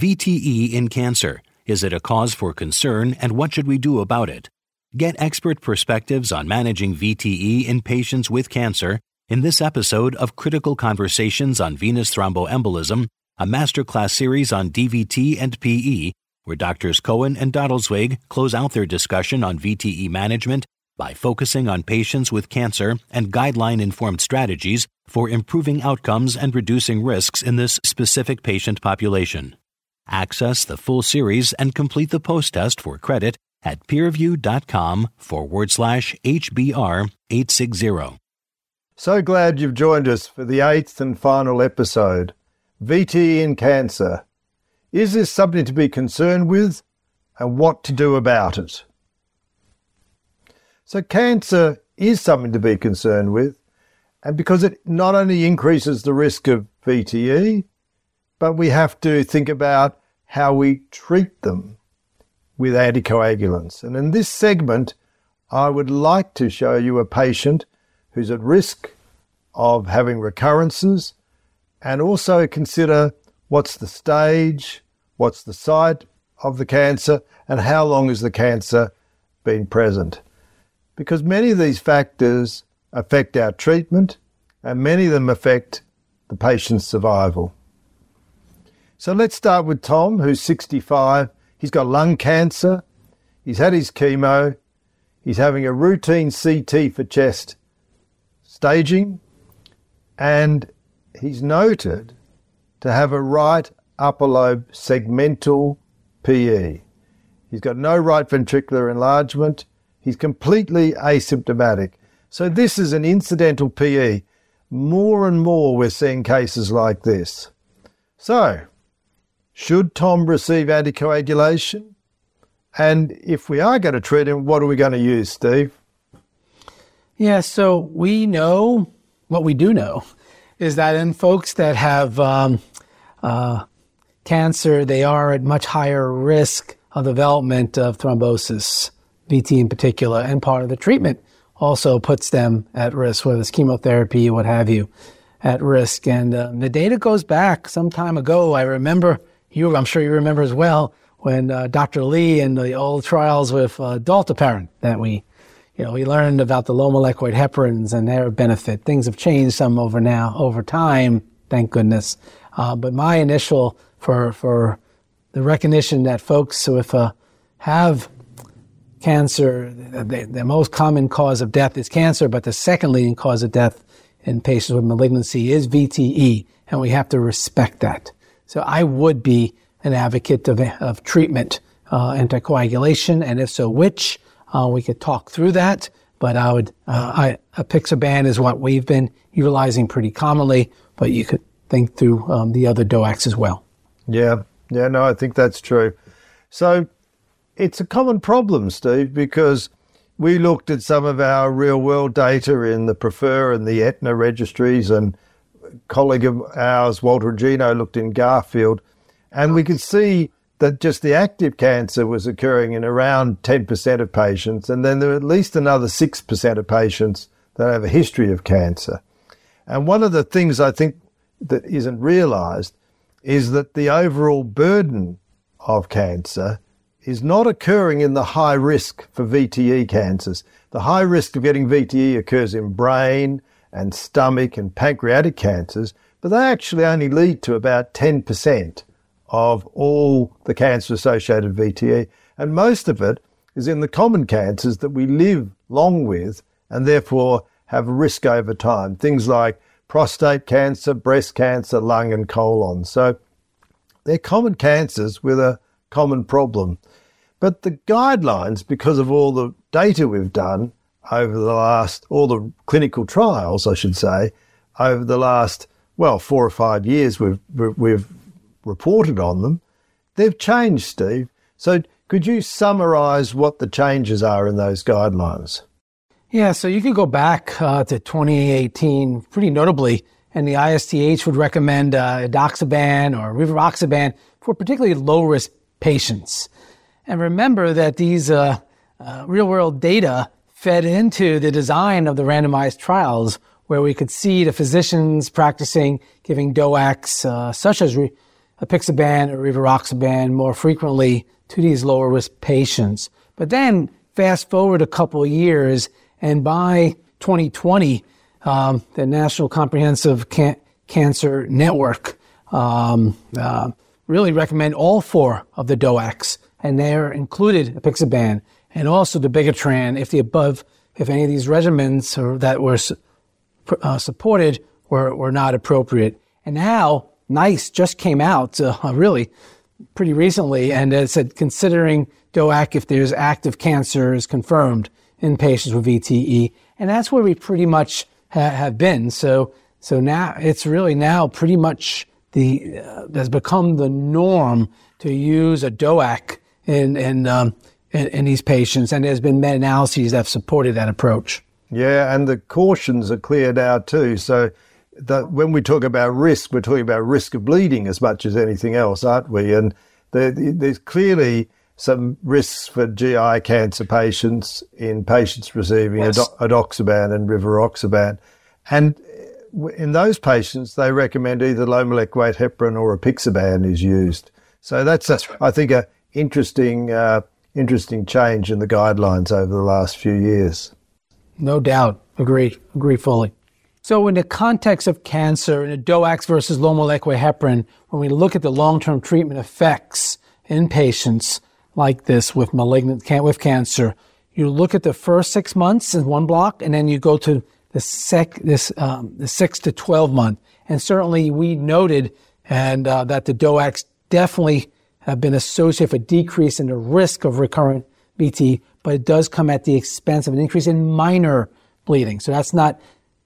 VTE in cancer. Is it a cause for concern and what should we do about it? Get expert perspectives on managing VTE in patients with cancer in this episode of Critical Conversations on Venous Thromboembolism, a masterclass series on DVT and PE, where Doctors Cohen and Deitelzweig close out their discussion on VTE management by focusing on patients with cancer and guideline informed strategies for improving outcomes and reducing risks in this specific patient population. Access the full series and complete the post test for credit at peerview.com forward slash HBR 860. So glad you've joined us for the eighth and final episode VTE in Cancer. Is this something to be concerned with and what to do about it? So, cancer is something to be concerned with, and because it not only increases the risk of VTE, but we have to think about how we treat them with anticoagulants. And in this segment, I would like to show you a patient who's at risk of having recurrences and also consider what's the stage, what's the site of the cancer, and how long has the cancer been present because many of these factors affect our treatment and many of them affect the patient's survival. So let's start with Tom, who's 65. He's got lung cancer. He's had his chemo. He's having a routine CT for chest staging. And he's noted to have a right upper lobe segmental PE. He's got no right ventricular enlargement. He's completely asymptomatic. So this is an incidental PE. More and more we're seeing cases like this. So, should Tom receive anticoagulation? And if we are going to treat him, what are we going to use, Steve? Yeah, so we know what we do know is that in folks that have um, uh, cancer, they are at much higher risk of development of thrombosis. VT in particular, and part of the treatment also puts them at risk, whether it's chemotherapy, what have you, at risk. And uh, the data goes back some time ago. I remember you, I'm sure you remember as well, when uh, Dr. Lee and the old trials with uh, dalteparin that we, you know, we learned about the low molecular heparins and their benefit. Things have changed some over now, over time, thank goodness. Uh, but my initial for for the recognition that folks with uh, have cancer, the, the, most common cause of death is cancer, but the second leading cause of death in patients with malignancy is VTE, and we have to respect that. So I would be an advocate of, of treatment, uh, anticoagulation, and if so, which? Uh, we could talk through that, but I would, uh, I, apixaban is what we've been utilizing pretty commonly, but you could think through um, the other DOACs as well. Yeah, yeah, no, I think that's true. So it's a common problem, Steve, because we looked at some of our real world data in the Prefer and the ETNA registries, and colleague of ours, Walter Ageno, looked in Garfield, and we could see that just the active cancer was occurring in around 10% of patients, and then there are at least another 6% of patients that have a history of cancer. And one of the things I think that isn't realized is that the overall burden of cancer is not occurring in the high risk for VTE cancers. The high risk of getting VTE occurs in brain and stomach and pancreatic cancers, but they actually only lead to about 10% of all the cancer associated VTE. And most of it is in the common cancers that we live long with and therefore have risk over time. Things like prostate cancer, breast cancer, lung and colon. So they're common cancers with a common problem. But the guidelines, because of all the data we've done over the last, all the clinical trials, I should say, over the last, well, four or five years we've, we've reported on them, they've changed, Steve. So could you summarize what the changes are in those guidelines? Yeah, so you could go back uh, to 2018 pretty notably, and the ISTH would recommend uh, edoxaban or rivaroxaban for particularly low risk patients. And remember that these uh, uh, real world data fed into the design of the randomized trials where we could see the physicians practicing giving DOACs uh, such as apixaban or rivaroxaban more frequently to these lower risk patients. But then fast forward a couple years, and by 2020, um, the National Comprehensive Can- Cancer Network um, uh, really recommend all four of the DOACs, and they're included apixaban and also the dabigatran if the above, if any of these regimens or that were uh, supported were, were not appropriate. And now NICE just came out uh, really pretty recently and it said considering DOAC if there's active cancer is confirmed in patients with VTE. And that's where we pretty much ha- have been. So, so now it's really now pretty much the, uh, has become the norm to use a DOAC in, in, um, in, in these patients. And there's been meta-analyses that have supported that approach. Yeah, and the cautions are cleared out too. So that when we talk about risk, we're talking about risk of bleeding as much as anything else, aren't we? And there, there's clearly some risks for GI cancer patients in patients receiving yes. edoxaban and rivaroxaban. And in those patients, they recommend either low molecular weight heparin or apixaban is used. So that's. I think, an interesting, uh, interesting change in the guidelines over the last few years. No doubt. Agree. Agree fully. So, in the context of cancer, in a DOACs versus low molecular heparin, when we look at the long-term treatment effects in patients like this with malignant with cancer, you look at the first six months in one block, and then you go to the sec this um, the six to twelve month. And certainly, we noted and uh, that the DOACs definitely have been associated with a decrease in the risk of recurrent VT, but it does come at the expense of an increase in minor bleeding. So that's not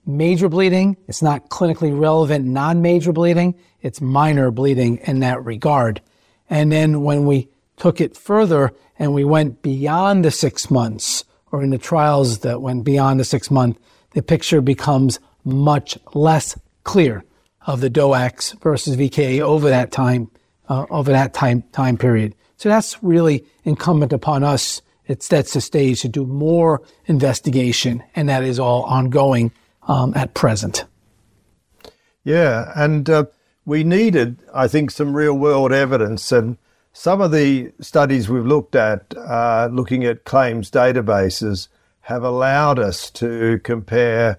major bleeding. It's not clinically relevant non-major bleeding. It's minor bleeding in that regard. And then when we took it further and we went beyond the six months or in the trials that went beyond the six month, the picture becomes much less clear of the DOACs versus VKA over that time, uh, over that time, time period. So that's really incumbent upon us. It sets the stage to do more investigation and that is all ongoing um, at present. Yeah, and uh, we needed, I think, some real world evidence. And some of the studies we've looked at, uh, looking at claims databases, have allowed us to compare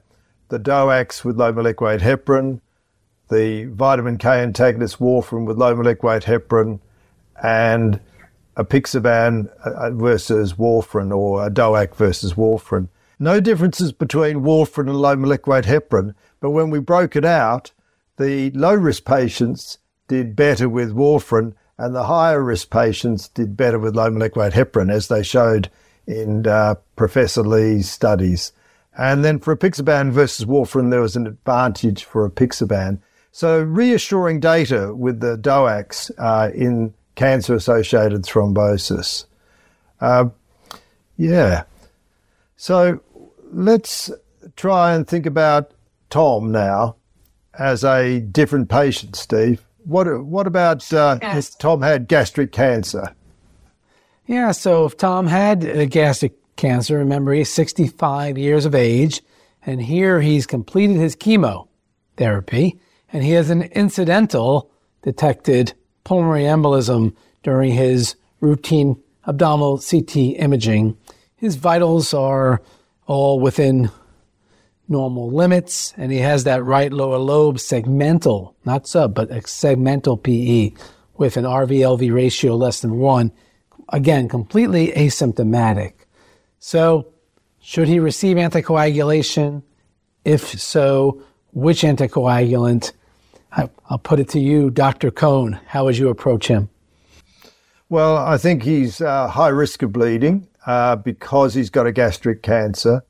the DOACs with low molecular weight heparin, the vitamin K antagonist warfarin with low molecular weight heparin, and apixaban uh, versus warfarin or a DOAC versus warfarin. No differences between warfarin and low molecular weight heparin, but when we broke it out, the low risk patients did better with warfarin and the higher risk patients did better with low molecular weight heparin, as they showed in uh, Professor Lee's studies. And then for apixaban versus warfarin, there was an advantage for apixaban. So reassuring data with the DOACs uh, in cancer-associated thrombosis. Uh, yeah. So let's try and think about Tom now as a different patient, Steve. What what about uh, yes. if Tom had gastric cancer? Yeah, so if Tom had a gastric cancer, remember he's 65 years of age, and here he's completed his chemo therapy, and he has an incidental detected pulmonary embolism during his routine abdominal CT imaging. His vitals are all within normal limits, and he has that right lower lobe segmental, not sub, but a segmental PE with an RV-LV ratio less than one. Again, completely asymptomatic. So, should he receive anticoagulation? If so, which anticoagulant? I'll put it to you, Dr. Cohn. How would you approach him? Well, I think he's uh, high risk of bleeding uh, because he's got a gastric cancer.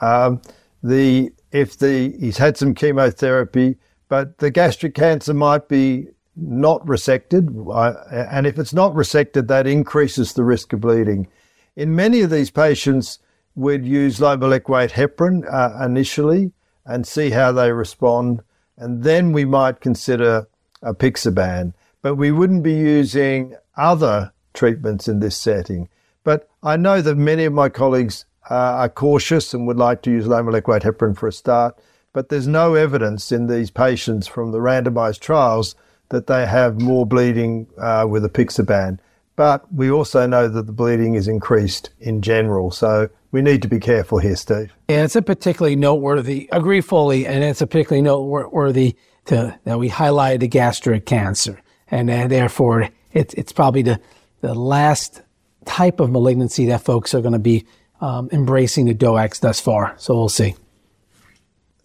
Um, the if the he's had some chemotherapy, but the gastric cancer might be not resected, uh, and if it's not resected, that increases the risk of bleeding. In many of these patients, we'd use low molecular weight heparin uh, initially and see how they respond, and then we might consider apixaban. But we wouldn't be using other treatments in this setting. But I know that many of my colleagues uh, are cautious and would like to use low molecular weight heparin for a start, but there's no evidence in these patients from the randomized trials that they have more bleeding uh, with apixaban. But we also know that the bleeding is increased in general. So we need to be careful here, Steve. Yeah, it's a particularly noteworthy, agree fully, and it's a particularly noteworthy to, that we highlighted the gastric cancer. And uh, therefore, it, it's probably the, the last type of malignancy that folks are going to be um, embracing the DOACs thus far. So we'll see.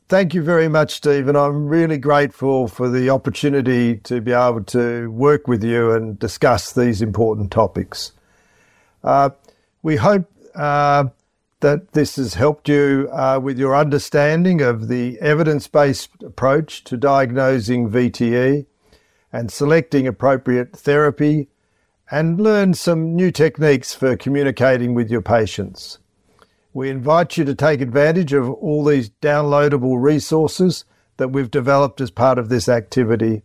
Thank you very much, Steve. And I'm really grateful for the opportunity to be able to work with you and discuss these important topics. Uh, we hope uh, that this has helped you uh, with your understanding of the evidence based approach to diagnosing VTE and selecting appropriate therapy and learn some new techniques for communicating with your patients. We invite you to take advantage of all these downloadable resources that we've developed as part of this activity.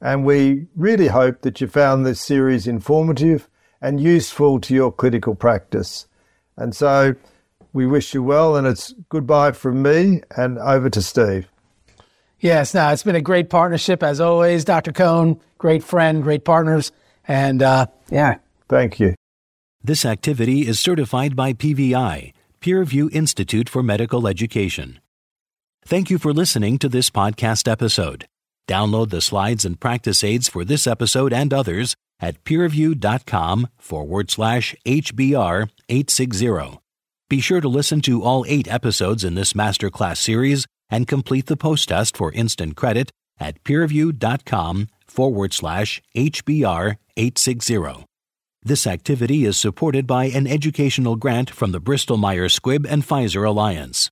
And we really hope that you found this series informative and useful to your clinical practice. And so we wish you well, and it's goodbye from me and over to Steve. Yes, now it's been a great partnership as always, Dr. Cohn. Great friend, great partners, and uh, yeah. Thank you. This activity is certified by PVI Peerview Institute for Medical Education. Thank you for listening to this podcast episode. Download the slides and practice aids for this episode and others at peerview.com forward slash HBR 860. Be sure to listen to all eight episodes in this masterclass series and complete the post test for instant credit at peerview.com forward slash HBR 860. This activity is supported by an educational grant from the Bristol Myers Squibb and Pfizer Alliance.